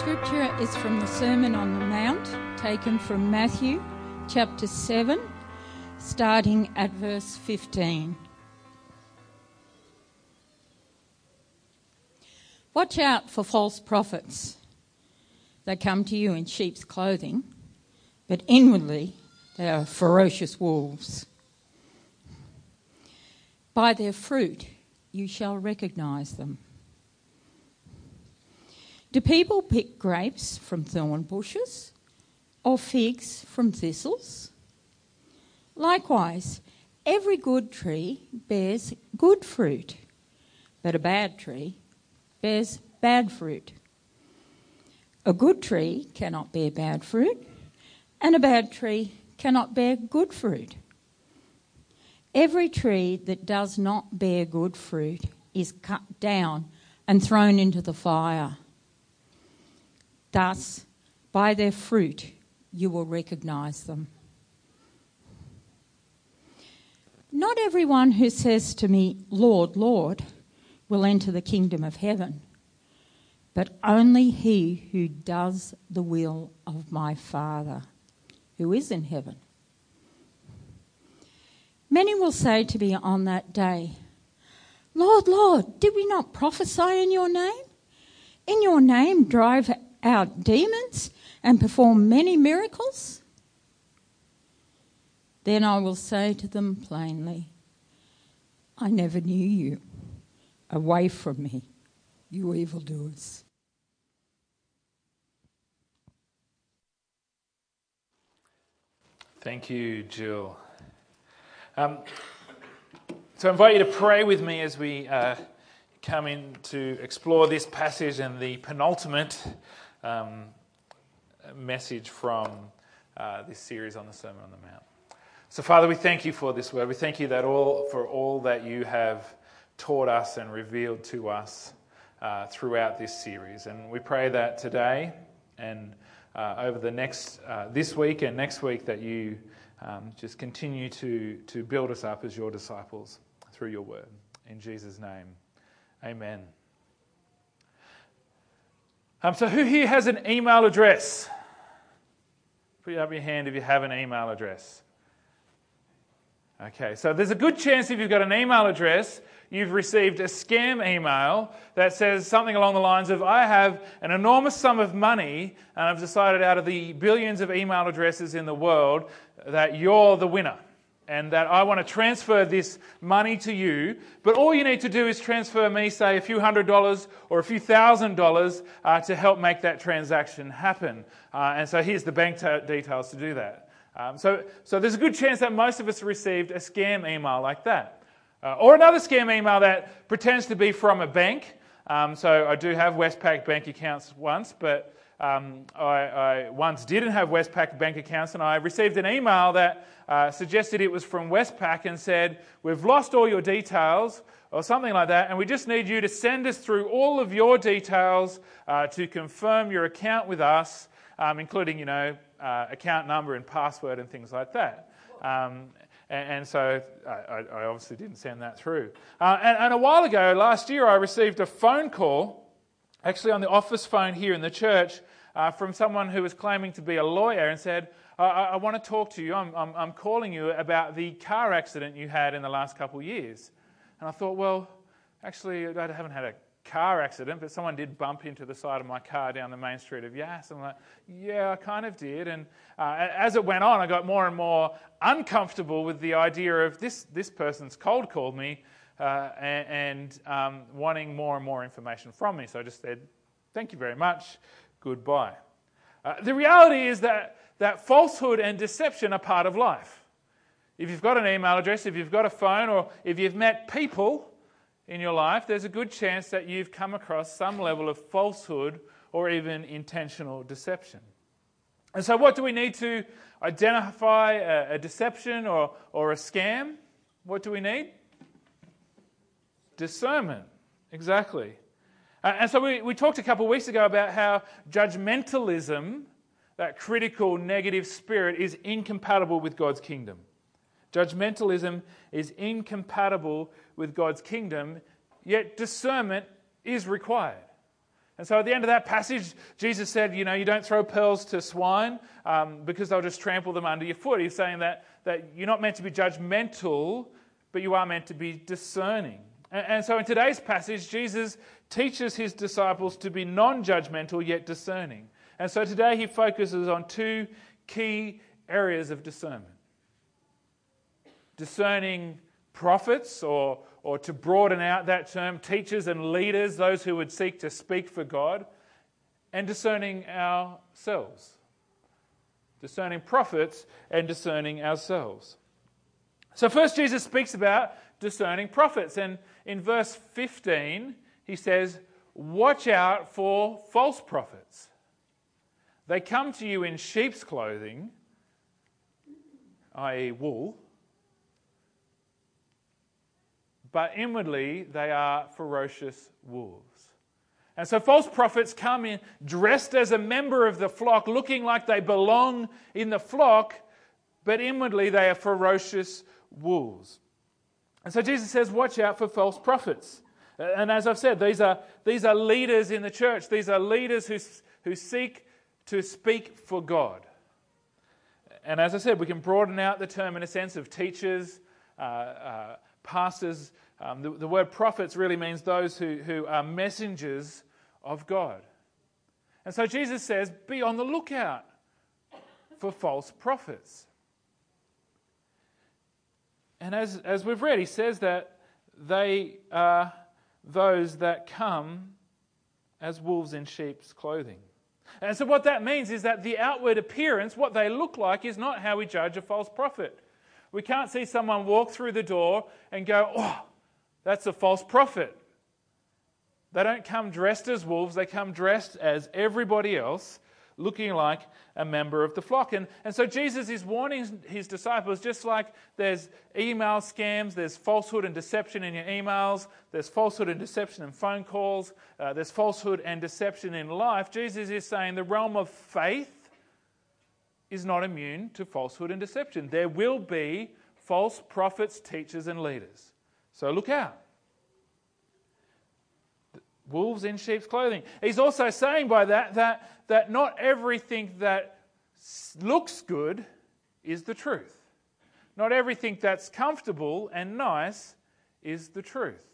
scripture is from the Sermon on the Mount, taken from Matthew chapter 7, starting at verse 15. Watch out for false prophets. They come to you in sheep's clothing, but inwardly they are ferocious wolves. By their fruit you shall recognize them. Do people pick grapes from thorn bushes or figs from thistles? Likewise, every good tree bears good fruit, but a bad tree bears bad fruit. A good tree cannot bear bad fruit, and a bad tree cannot bear good fruit. Every tree that does not bear good fruit is cut down and thrown into the fire. Thus, by their fruit, you will recognize them. Not everyone who says to me, Lord, Lord, will enter the kingdom of heaven, but only he who does the will of my Father who is in heaven. Many will say to me on that day, Lord, Lord, did we not prophesy in your name? In your name drive out demons and perform many miracles? Then I will say to them plainly, I never knew you. Away from me, you evildoers. Thank you, Jill. Um, so I invite you to pray with me as we uh, come in to explore this passage and the penultimate um, message from uh, this series on the Sermon on the Mount. So, Father, we thank you for this word. We thank you that all for all that you have taught us and revealed to us uh, throughout this series. And we pray that today and uh, over the next uh, this week and next week that you um, just continue to to build us up as your disciples through your word. In Jesus' name, Amen. Um, so, who here has an email address? Put up your hand if you have an email address. Okay, so there's a good chance if you've got an email address, you've received a scam email that says something along the lines of I have an enormous sum of money, and I've decided out of the billions of email addresses in the world that you're the winner and that I want to transfer this money to you, but all you need to do is transfer me, say, a few hundred dollars or a few thousand dollars uh, to help make that transaction happen. Uh, and so here's the bank t- details to do that. Um, so, so there's a good chance that most of us received a scam email like that. Uh, or another scam email that pretends to be from a bank. Um, so I do have Westpac bank accounts once, but um, I, I, once didn't have Westpac bank accounts, and I received an email that uh, suggested it was from Westpac and said, We've lost all your details, or something like that, and we just need you to send us through all of your details uh, to confirm your account with us, um, including, you know, uh, account number and password and things like that. Um, and, so I, I, obviously didn't send that through. Uh, and, and a while ago, last year, I received a phone call actually on the office phone here in the church uh, from someone who was claiming to be a lawyer and said, I, I want to talk to you. I'm, I'm, I'm, calling you about the car accident you had in the last couple of years. And I thought, well, actually, I haven't had a car accident, but someone did bump into the side of my car down the main street of Yass. I'm like, yeah, I kind of did. And uh, as it went on, I got more and more uncomfortable with the idea of this, this person's cold called me uh, and, and um, wanting more and more information from me. So I just said, thank you very much, goodbye. Uh, the reality is that, that falsehood and deception are part of life. If you've got an email address, if you've got a phone, or if you've met people in your life, there's a good chance that you've come across some level of falsehood or even intentional deception. And so, what do we need to identify a, a deception or, or a scam? What do we need? Discernment, exactly. Uh, and so we, we talked a couple of weeks ago about how judgmentalism, that critical negative spirit, is incompatible with God's kingdom. Judgmentalism is incompatible with God's kingdom, yet discernment is required. And so at the end of that passage, Jesus said, You know, you don't throw pearls to swine um, because they'll just trample them under your foot. He's saying that, that you're not meant to be judgmental, but you are meant to be discerning. And, so in today's passage, Jesus teaches his disciples to be non judgmental yet discerning. And so today he focuses on two key areas of discernment discerning prophets or or to broaden out that term, teachers and leaders, those who would seek to speak for God, and discerning ourselves. Discerning prophets and discerning ourselves. So, first, Jesus speaks about discerning prophets. And in verse 15, he says, Watch out for false prophets. They come to you in sheep's clothing, i.e., wool but inwardly they are ferocious wolves. And so false prophets come in dressed as a member of the flock, looking like they belong in the flock, but inwardly they are ferocious wolves. And so Jesus says, Watch out for false prophets. And as I've said, these are, these are leaders in the church. These are leaders who, who seek to speak for God. And as I said, we can broaden out the term in a sense of teachers, uh, uh, pastors. Um, the, the, word prophets really means those who, who are messengers of God. And so Jesus says, be on the lookout for false prophets. And as, as we've read, he says that they are those that come as wolves in sheep's clothing. And so, what that means is that the outward appearance, what they look like, is not how we judge a false prophet. We can't see someone walk through the door and go, oh, that's a false prophet. They don't come dressed as wolves, they come dressed as everybody else, looking like a member of the flock. And, and so Jesus is warning his disciples just like there's email scams, there's falsehood and deception in your emails, there's falsehood and deception in phone calls, uh, there's falsehood and deception in life. Jesus is saying the realm of faith is not immune to falsehood and deception. There will be false prophets, teachers, and leaders. So look out. Wolves in sheep's clothing. He's also saying by that that, that not everything that looks good is the truth. Not everything that's comfortable and nice is the truth.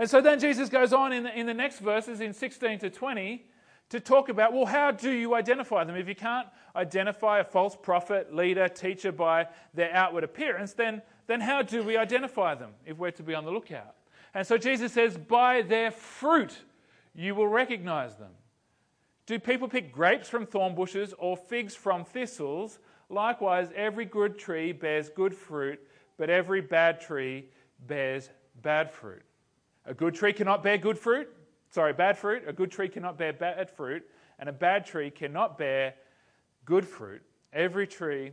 And so then Jesus goes on in the, in the next verses, in 16 to 20, to talk about well, how do you identify them? If you can't identify a false prophet, leader, teacher by their outward appearance, then, then how do we identify them if we're to be on the lookout? And so Jesus says, by their fruit you will recognize them. Do people pick grapes from thorn bushes or figs from thistles? Likewise, every good tree bears good fruit, but every bad tree bears bad fruit. A good tree cannot bear good fruit, sorry, bad fruit. A good tree cannot bear bad fruit, and a bad tree cannot bear good fruit. Every tree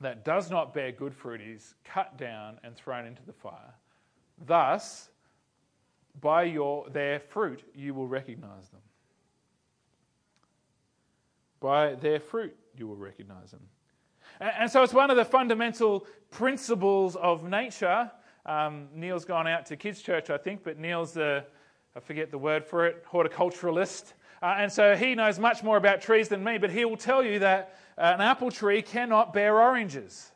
that does not bear good fruit is cut down and thrown into the fire. Thus, by your, their fruit you will recognize them. By their fruit you will recognize them. And, and so it's one of the fundamental principles of nature. Um, Neil's gone out to kids' church, I think, but Neil's the I forget the word for it, horticulturalist. Uh, and so he knows much more about trees than me, but he will tell you that an apple tree cannot bear oranges.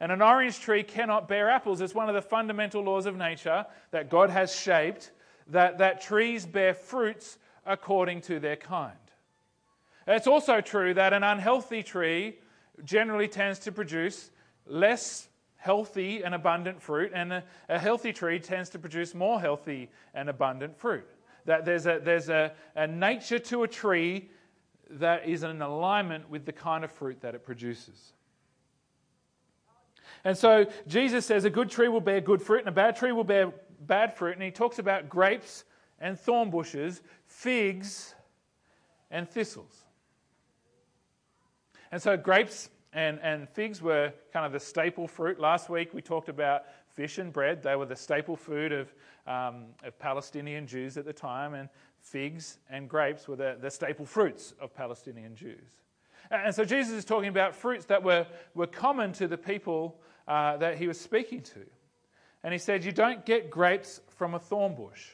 And an orange tree cannot bear apples. It's one of the fundamental laws of nature that God has shaped that, that trees bear fruits according to their kind. It's also true that an unhealthy tree generally tends to produce less healthy and abundant fruit, and a, a, healthy tree tends to produce more healthy and abundant fruit. That there's, a, there's a, a nature to a tree that is in alignment with the kind of fruit that it produces. And so Jesus says a good tree will bear good fruit and a bad tree will bear bad fruit. And he talks about grapes and thorn bushes, figs and thistles. And so grapes and, and figs were kind of the staple fruit. Last week we talked about fish and bread. They were the staple food of, um, of Palestinian Jews at the time, and figs and grapes were the, the staple fruits of Palestinian Jews. And so Jesus is talking about fruits that were, were common to the people uh, that he was speaking to. And he said, You don't get grapes from a thorn bush,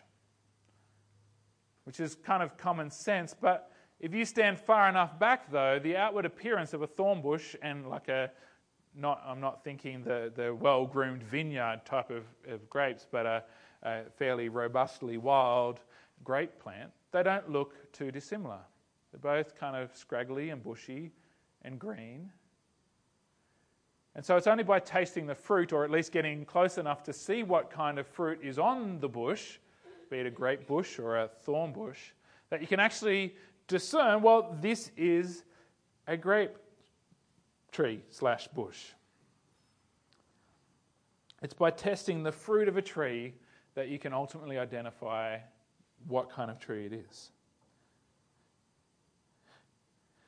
which is kind of common sense. But if you stand far enough back, though, the outward appearance of a thorn bush and like a not, I'm not thinking the, the well groomed vineyard type of, of grapes, but a, a fairly robustly wild grape plant, they don't look too dissimilar. They're both kind of scraggly and bushy and green. And so it's only by tasting the fruit, or at least getting close enough to see what kind of fruit is on the bush, be it a grape bush or a thorn bush, that you can actually discern well, this is a grape tree slash bush. It's by testing the fruit of a tree that you can ultimately identify what kind of tree it is.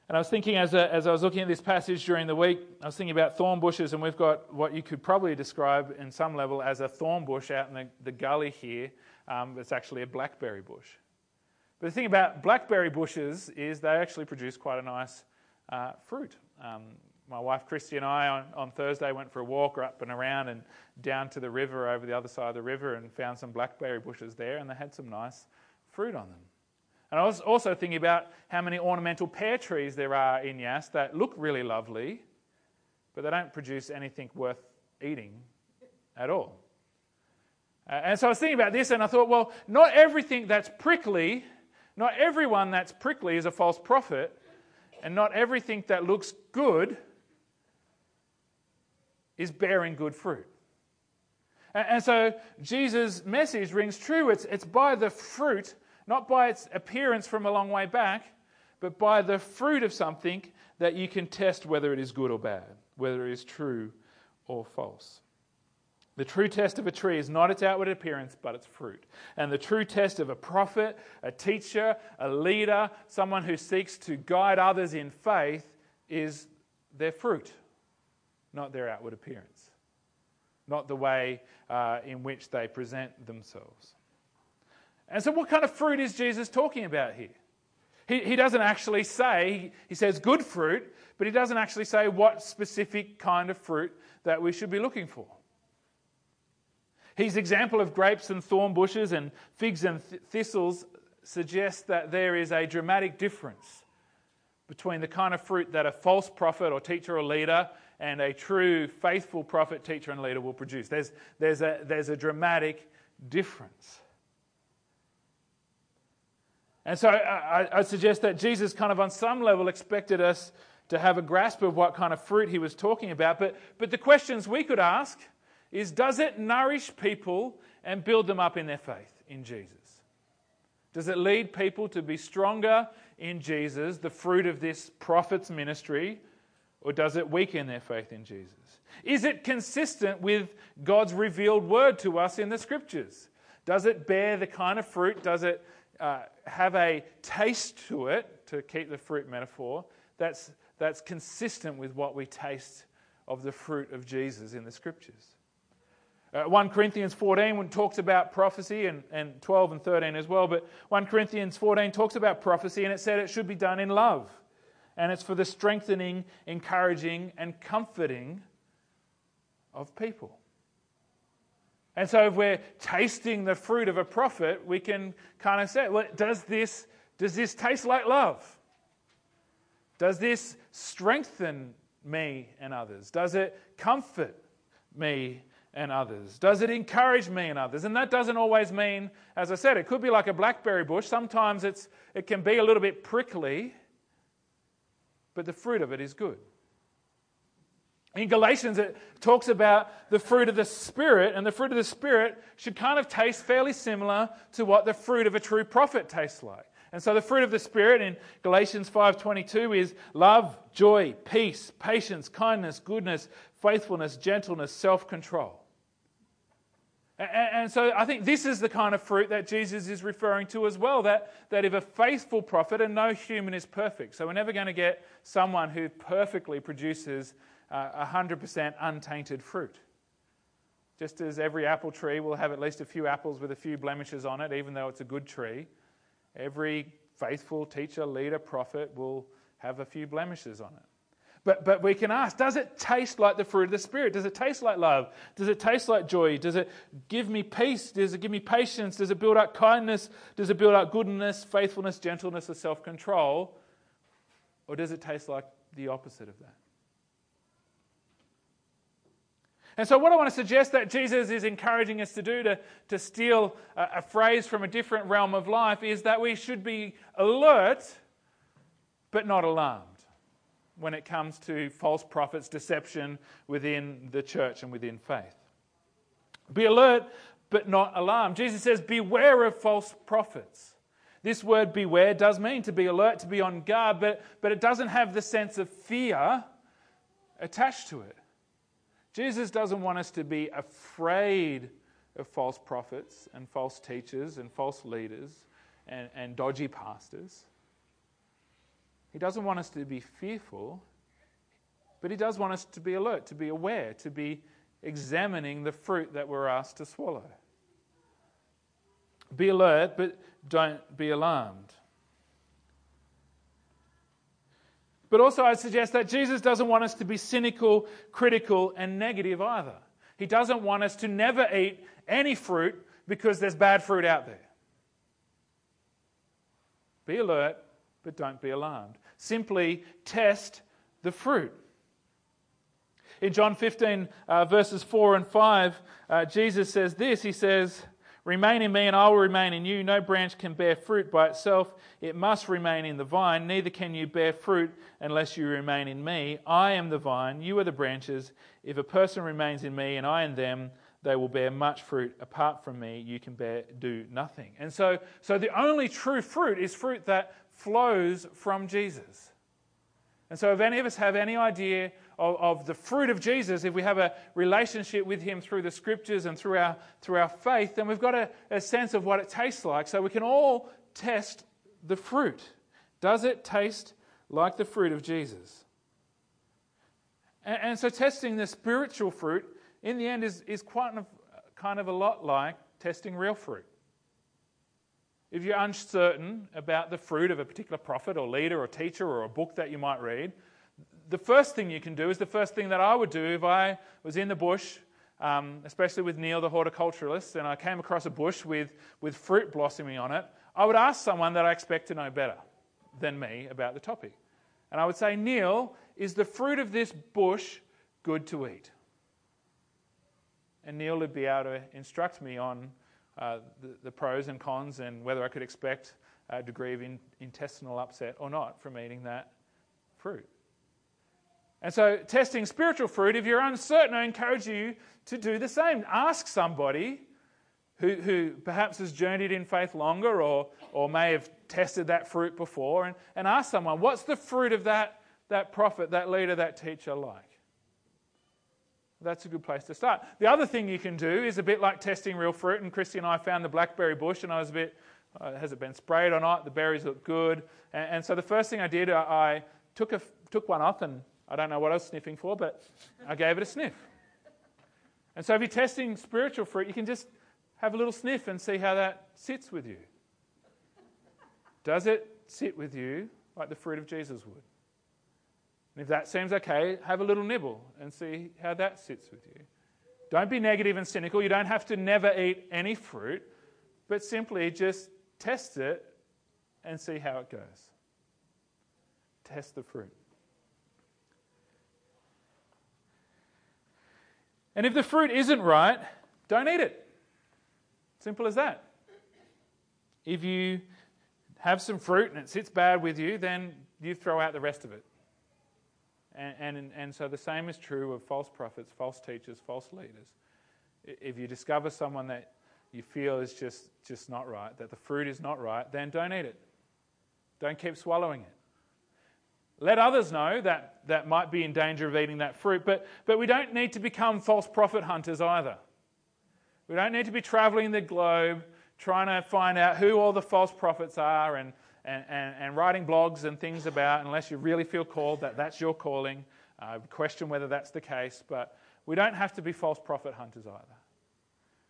And I was thinking as, a, as I was looking at this passage during the week, I was thinking about thorn bushes, and we've got what you could probably describe in some level as a thorn bush out in the, the gully here. Um, it's actually a blackberry bush. But the thing about blackberry bushes is they actually produce quite a nice uh, fruit. Um, my wife Christy and I on, on Thursday went for a walk up and around and down to the river over the other side of the river and found some blackberry bushes there, and they had some nice fruit on them. And I was also thinking about how many ornamental pear trees there are in Yass that look really lovely, but they don't produce anything worth eating at all. Uh, and so I was thinking about this and I thought, well, not everything that's prickly, not everyone that's prickly is a false prophet, and not everything that looks good is bearing good fruit. And, so Jesus' message rings true. It's, it's by the fruit not by its appearance from a long way back, but by the fruit of something that you can test whether it is good or bad, whether it is true or false. The true test of a tree is not its outward appearance, but its fruit. And the true test of a prophet, a teacher, a leader, someone who seeks to guide others in faith is their fruit, not their outward appearance, not the way uh, in which they present themselves. And so, what kind of fruit is Jesus talking about here? He, he doesn't actually say, he says good fruit, but he doesn't actually say what specific kind of fruit that we should be looking for. His example of grapes and thorn bushes and figs and th- thistles suggests that there is a dramatic difference between the kind of fruit that a false prophet or teacher or leader and a true faithful prophet, teacher, and leader will produce. There's, there's, a, there's a dramatic difference. And so I, I, suggest that Jesus kind of on some level expected us to have a grasp of what kind of fruit he was talking about. But, but the questions we could ask is does it nourish people and build them up in their faith in Jesus? Does it lead people to be stronger in Jesus, the fruit of this prophet's ministry, or does it weaken their faith in Jesus? Is it consistent with God's revealed word to us in the scriptures? Does it bear the kind of fruit? Does it uh, have a taste to it, to keep the fruit metaphor, that's, that's consistent with what we taste of the fruit of Jesus in the scriptures. Uh, 1 Corinthians 14 talks about prophecy, and, and 12 and 13 as well, but 1 Corinthians 14 talks about prophecy, and it said it should be done in love. And it's for the strengthening, encouraging, and comforting of people. And so, if we're tasting the fruit of a prophet, we can kind of say, well, does this, does this taste like love? Does this strengthen me and others? Does it comfort me and others? Does it encourage me and others? And that doesn't always mean, as I said, it could be like a blackberry bush. Sometimes it's, it can be a little bit prickly, but the fruit of it is good. In Galatians, it talks about the fruit of the Spirit, and the fruit of the Spirit should kind of taste fairly similar to what the fruit of a true prophet tastes like. And so the fruit of the Spirit in Galatians 5:22 is love, joy, peace, patience, kindness, goodness, faithfulness, gentleness, self-control. And so I think this is the kind of fruit that Jesus is referring to as well that, that if a faithful prophet, and no human is perfect, so we're never going to get someone who perfectly produces uh, 100% untainted fruit. Just as every apple tree will have at least a few apples with a few blemishes on it, even though it's a good tree, every faithful teacher, leader, prophet will have a few blemishes on it. But, but we can ask, does it taste like the fruit of the Spirit? Does it taste like love? Does it taste like joy? Does it give me peace? Does it give me patience? Does it build up kindness? Does it build up goodness, faithfulness, gentleness, or self control? Or does it taste like the opposite of that? And so, what I want to suggest that Jesus is encouraging us to do, to, to steal a, a phrase from a different realm of life, is that we should be alert but not alarmed when it comes to false prophets, deception within the church and within faith. Be alert, but not alarmed. Jesus says, Beware of false prophets. This word beware does mean to be alert, to be on guard, but, but it doesn't have the sense of fear attached to it. Jesus doesn't want us to be afraid of false prophets and false teachers and false leaders and, and dodgy pastors. He doesn't want us to be fearful, but He does want us to be alert, to be aware, to be examining the fruit that we're asked to swallow. Be alert, but don't be alarmed. But also, I'd suggest that Jesus doesn't want us to be cynical, critical, and negative either. He doesn't want us to never eat any fruit because there's bad fruit out there. Be alert, but don't be alarmed. Simply test the fruit. In John 15, uh, verses 4 and 5, uh, Jesus says this He says, Remain in me, and I will remain in you. No branch can bear fruit by itself, it must remain in the vine. Neither can you bear fruit unless you remain in me. I am the vine, you are the branches. If a person remains in me and I in them, they will bear much fruit. Apart from me, you can bear do nothing. And so, so the only true fruit is fruit that flows from Jesus. And so, if any of us have any idea of, of, the fruit of Jesus, if we have a relationship with Him through the scriptures and through our, through our faith, then we've got a, a sense of what it tastes like. So, we can all test the fruit. Does it taste like the fruit of Jesus? And, and so, testing the spiritual fruit in the end is, is quite kind of a lot like testing real fruit. If you're uncertain about the fruit of a particular prophet or leader or teacher or a book that you might read, the first thing you can do is the first thing that I would do if I was in the bush, um, especially with Neil, the horticulturalist, and I came across a bush with, with fruit blossoming on it. I would ask someone that I expect to know better than me about the topic. And I would say, Neil, is the fruit of this bush good to eat? And Neil would be able to instruct me on Uh, the, the, pros and cons and whether I could expect a degree of in, intestinal upset or not from eating that fruit. And so, testing spiritual fruit, if you're uncertain, I encourage you to do the same. Ask somebody who, who perhaps has journeyed in faith longer or, or may have tested that fruit before and, and ask someone, what's the fruit of that, that prophet, that leader, that teacher like? That's a good place to start. The other thing you can do is a bit like testing real fruit. And Christy and I found the blackberry bush, and I was a bit, uh, has it been sprayed or not? The berries look good. And, and so the first thing I did, I, I took, a, took one off, and I don't know what I was sniffing for, but I gave it a sniff. And so if you're testing spiritual fruit, you can just have a little sniff and see how that sits with you. Does it sit with you like the fruit of Jesus would? And if that seems okay, have a little nibble and see how that sits with you. Don't be negative and cynical. You don't have to never eat any fruit, but simply just test it and see how it goes. Test the fruit. And if the fruit isn't right, don't eat it. Simple as that. If you have some fruit and it sits bad with you, then you throw out the rest of it. And, and, and so the same is true of false prophets, false teachers, false leaders. If you discover someone that you feel is just, just not right, that the fruit is not right, then don't eat it. Don't keep swallowing it. Let others know that, that might be in danger of eating that fruit, but, but we don't need to become false prophet hunters either. We don't need to be traveling the globe trying to find out who all the false prophets are and, and, and, and writing blogs and things about, unless you really feel called that that's your calling. I uh, question whether that's the case, but we don't have to be false prophet hunters either.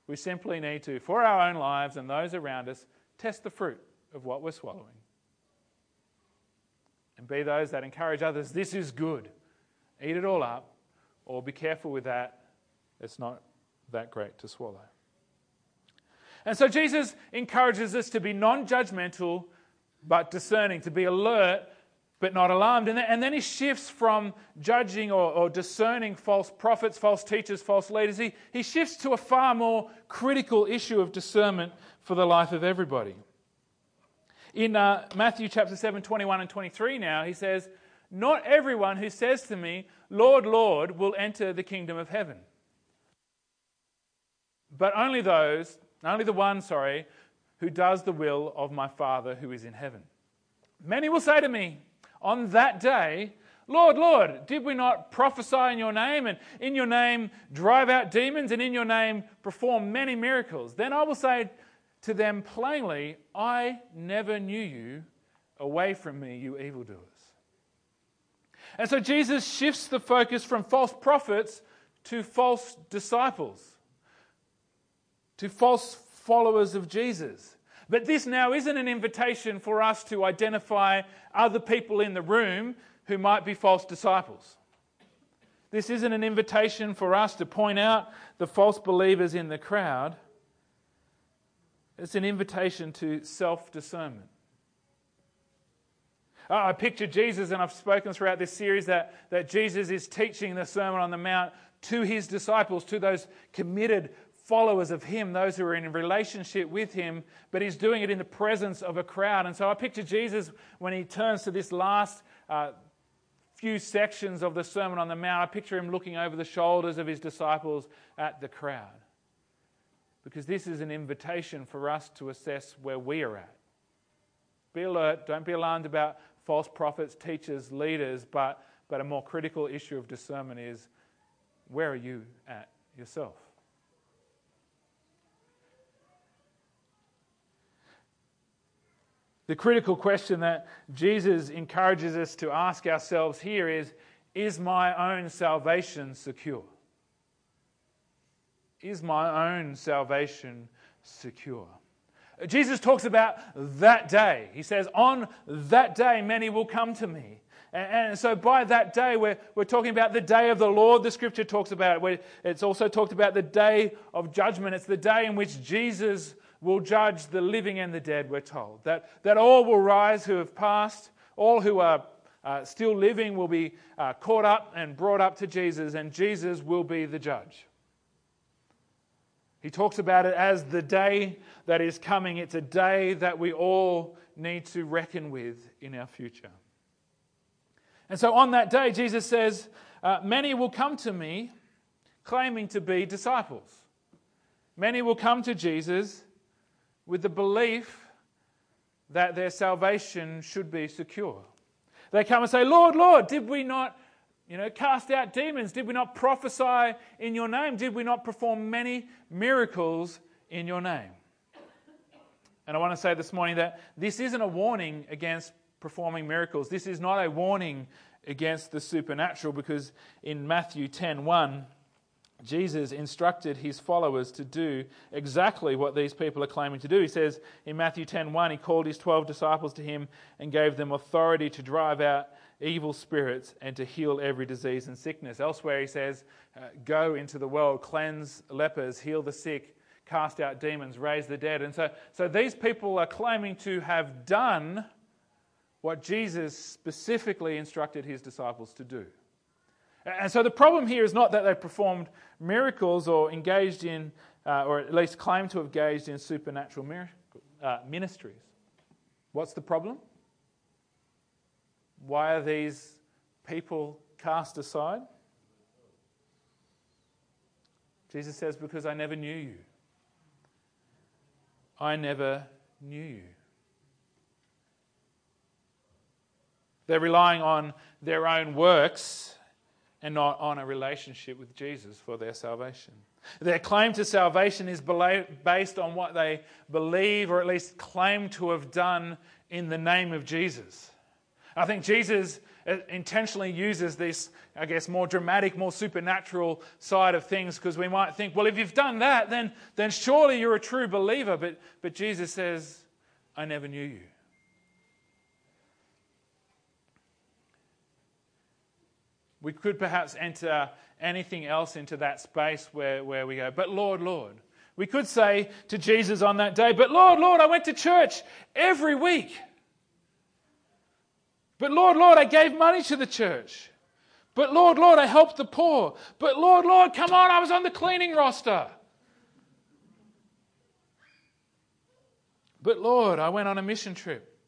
We simply need to, for our own lives and those around us, test the fruit of what we're swallowing. And be those that encourage others this is good, eat it all up, or be careful with that. It's not that great to swallow. And so Jesus encourages us to be non judgmental but discerning, to be alert but not alarmed. And then, and then he shifts from judging or, or, discerning false prophets, false teachers, false leaders. He, he shifts to a far more critical issue of discernment for the life of everybody. In uh, Matthew chapter 7, 21 and 23 now, he says, Not everyone who says to me, Lord, Lord, will enter the kingdom of heaven. But only those, only the one, sorry, who does the will of my Father who is in heaven. Many will say to me on that day, Lord, Lord, did we not prophesy in your name and in your name drive out demons and in your name perform many miracles? Then I will say to them plainly, I never knew you. Away from me, you evildoers. And so Jesus shifts the focus from false prophets to false disciples, to false followers of Jesus. But this now isn't an invitation for us to identify other people in the room who might be false disciples. This isn't an invitation for us to point out the false believers in the crowd. It's an invitation to self discernment. I picture Jesus, and I've spoken throughout this series that, that Jesus is teaching the Sermon on the Mount to his disciples, to those committed followers of him, those who are in relationship with him, but he's doing it in the presence of a crowd. And so I picture Jesus when he turns to this last uh, few sections of the Sermon on the Mount, I picture him looking over the shoulders of his disciples at the crowd. Because this is an invitation for us to assess where we are at. Be alert, don't be alarmed about false prophets, teachers, leaders, but, but a more critical issue of discernment is where are you at yourself? The critical question that Jesus encourages us to ask ourselves here is Is my own salvation secure? Is my own salvation secure? Jesus talks about that day. He says, On that day, many will come to me. And, so by that day, we're, we're talking about the day of the Lord. The scripture talks about it. It's also talked about the day of judgment. It's the day in which Jesus will judge the living and the dead, we're told. That, that all will rise who have passed, all who are uh, still living will be uh, caught up and brought up to Jesus, and Jesus will be the judge. He talks about it as the day that is coming. It's a day that we all need to reckon with in our future. And so on that day, Jesus says, uh, Many will come to me claiming to be disciples. Many will come to Jesus with the belief that their salvation should be secure. They come and say, Lord, Lord, did we not you know, cast out demons? Did we not prophesy in your name? Did we not perform many miracles in your name? And I want to say this morning that this isn't a warning against performing miracles. This is not a warning against the supernatural because in Matthew 10 1, Jesus instructed his followers to do exactly what these people are claiming to do. He says in Matthew 10:1, he called his 12 disciples to him and gave them authority to drive out evil spirits and to heal every disease and sickness. Elsewhere he says, uh, "Go into the world, cleanse lepers, heal the sick, cast out demons, raise the dead." And so so these people are claiming to have done what Jesus specifically instructed his disciples to do. And so the problem here is not that they performed miracles or engaged in, uh, or at least claimed to have engaged in supernatural miracle, uh, ministries. What's the problem? Why are these people cast aside? Jesus says, Because I never knew you. I never knew you. They're relying on their own works and not on a relationship with Jesus for their salvation. Their claim to salvation is based on what they believe or at least claim to have done in the name of Jesus. I think Jesus uh, intentionally uses this, I guess, more dramatic, more supernatural side of things because we might think, well, if you've done that, then, then surely you're a true believer. But, but Jesus says, I never knew you. We could perhaps enter anything else into that space where, where we go, but Lord, Lord. We could say to Jesus on that day, but Lord, Lord, I went to church every week. But Lord, Lord, I gave money to the church. But Lord, Lord, I helped the poor. But Lord, Lord, come on, I was on the cleaning roster. But Lord, I went on a mission trip.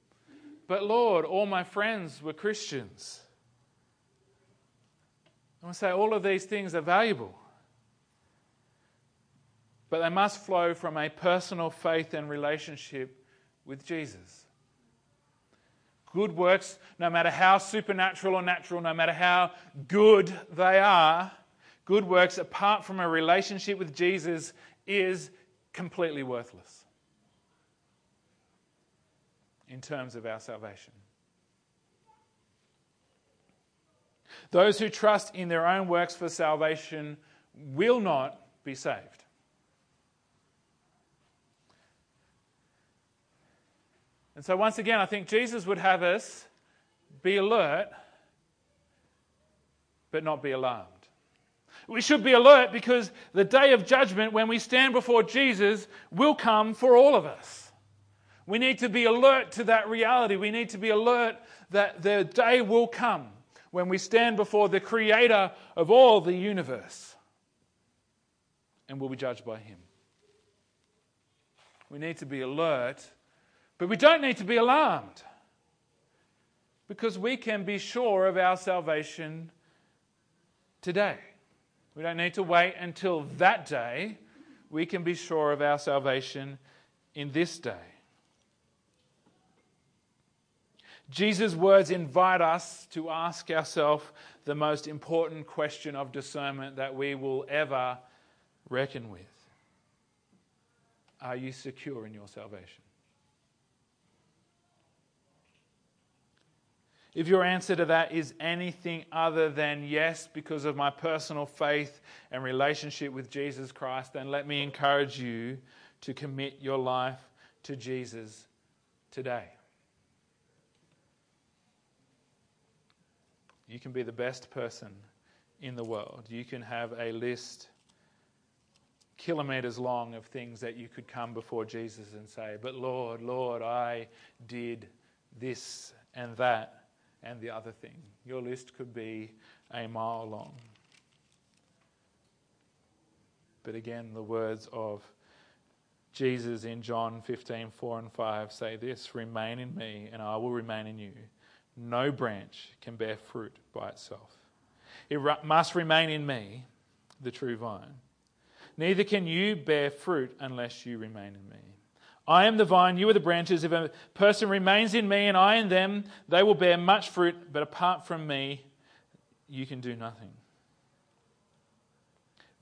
But Lord, all my friends were Christians. Want to say all of these things are valuable. But they must flow from a personal faith and relationship with Jesus. Good works, no matter how supernatural or natural, no matter how good they are, good works apart from a relationship with Jesus is completely worthless in terms of our salvation. Those who trust in their own works for salvation will not be saved. And so, once again, I think Jesus would have us be alert, but not be alarmed. We should be alert because the day of judgment, when we stand before Jesus, will come for all of us. We need to be alert to that reality. We need to be alert that the day will come when we stand before the creator of all the universe and will be judged by him. We need to be alert, but we don't need to be alarmed because we can be sure of our salvation today. We don't need to wait until that day. We can be sure of our salvation in this day. Jesus' words invite us to ask ourselves the most important question of discernment that we will ever reckon with Are you secure in your salvation? If your answer to that is anything other than yes, because of my personal faith and relationship with Jesus Christ, then let me encourage you to commit your life to Jesus today. You can be the best person in the world. You can have a list kilometers long of things that you could come before Jesus and say, But Lord, Lord, I did this and that and the other thing. Your list could be a mile long. But again, the words of Jesus in John 15, 4 and 5 say this Remain in me, and I will remain in you. No branch can bear fruit by itself. It must remain in me, the true vine. Neither can you bear fruit unless you remain in me. I am the vine, you are the branches. If a person remains in me and I in them, they will bear much fruit, but apart from me, you can do nothing.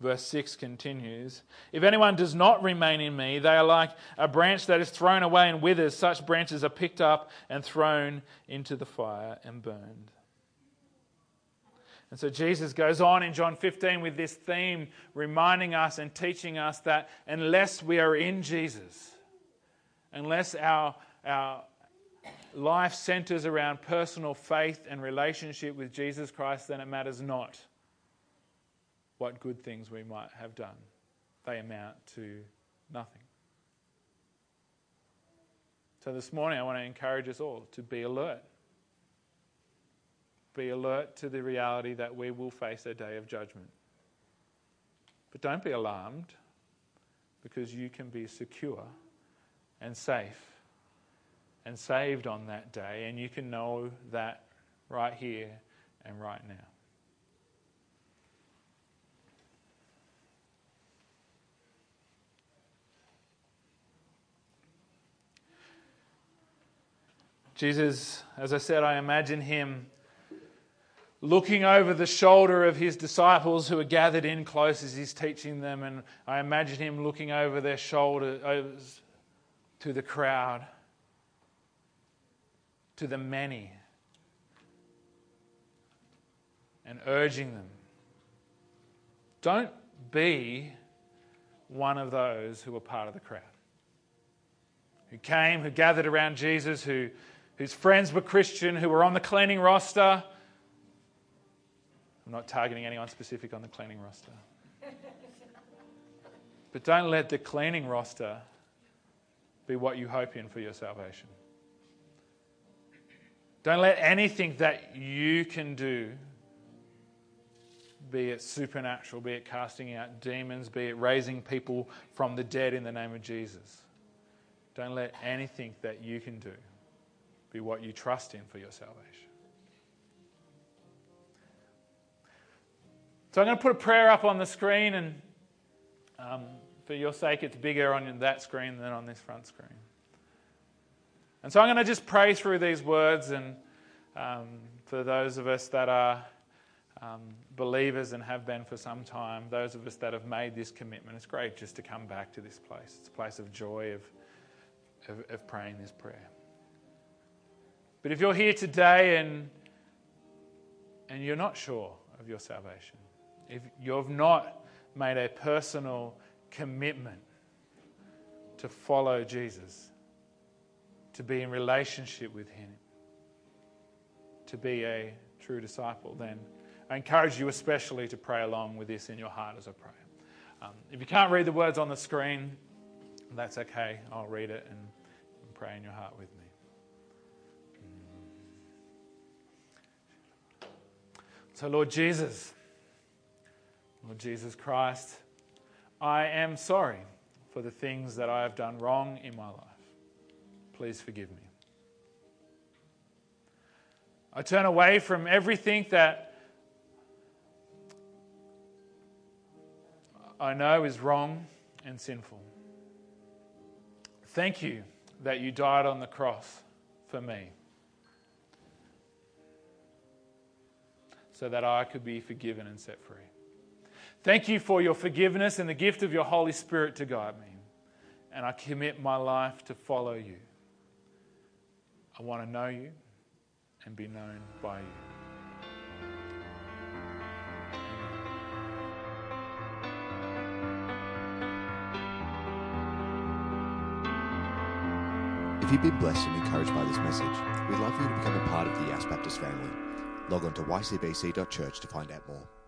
Verse 6 continues If anyone does not remain in me, they are like a branch that is thrown away and withers. Such branches are picked up and thrown into the fire and burned. And so Jesus goes on in John 15 with this theme, reminding us and teaching us that unless we are in Jesus, unless our, our life centers around personal faith and relationship with Jesus Christ, then it matters not what good things we might have done. They amount to nothing. So this morning, I want to encourage us all to be alert. Be alert to the reality that we will face a day of judgment. But don't be alarmed because you can be secure and safe and saved on that day, and you can know that right here and right now. Jesus, as I said, I imagine him looking over the shoulder of his disciples who are gathered in close as he's teaching them, and I imagine him looking over their shoulders to the crowd, to the many, and urging them don't be one of those who were part of the crowd, who came, who gathered around Jesus, who whose friends were Christian, who were on the cleaning roster. I'm not targeting anyone specific on the cleaning roster. but don't let the cleaning roster be what you hope in for your salvation. Don't let anything that you can do, be it supernatural, be it casting out demons, be it raising people from the dead in the name of Jesus, don't let anything that you can do be what you trust in for your salvation. So I'm going to put a prayer up on the screen, and um, for your sake, it's bigger on that screen than on this front screen. And so I'm going to just pray through these words, and um, for those of us that are um, believers and have been for some time, those of us that have made this commitment, it's great just to come back to this place. It's a place of joy, of, of, of praying this prayer. But if you're here today and, and you're not sure of your salvation, if you've not made a personal commitment to follow Jesus, to be in relationship with Him, to be a true disciple, then I encourage you especially to pray along with this in your heart as I pray. Um, if you can't read the words on the screen, that's okay. I'll read it and, and pray in your heart with me. So, Lord Jesus, Lord Jesus Christ, I am sorry for the things that I have done wrong in my life. Please forgive me. I turn away from everything that I know is wrong and sinful. Thank you that you died on the cross for me. So that I could be forgiven and set free. Thank you for your forgiveness and the gift of your Holy Spirit to guide me. And I commit my life to follow you. I want to know you and be known by you. If you've been blessed and encouraged by this message, we'd love for you to become a part of the Yass Baptist family log on to ycbc.church to find out more.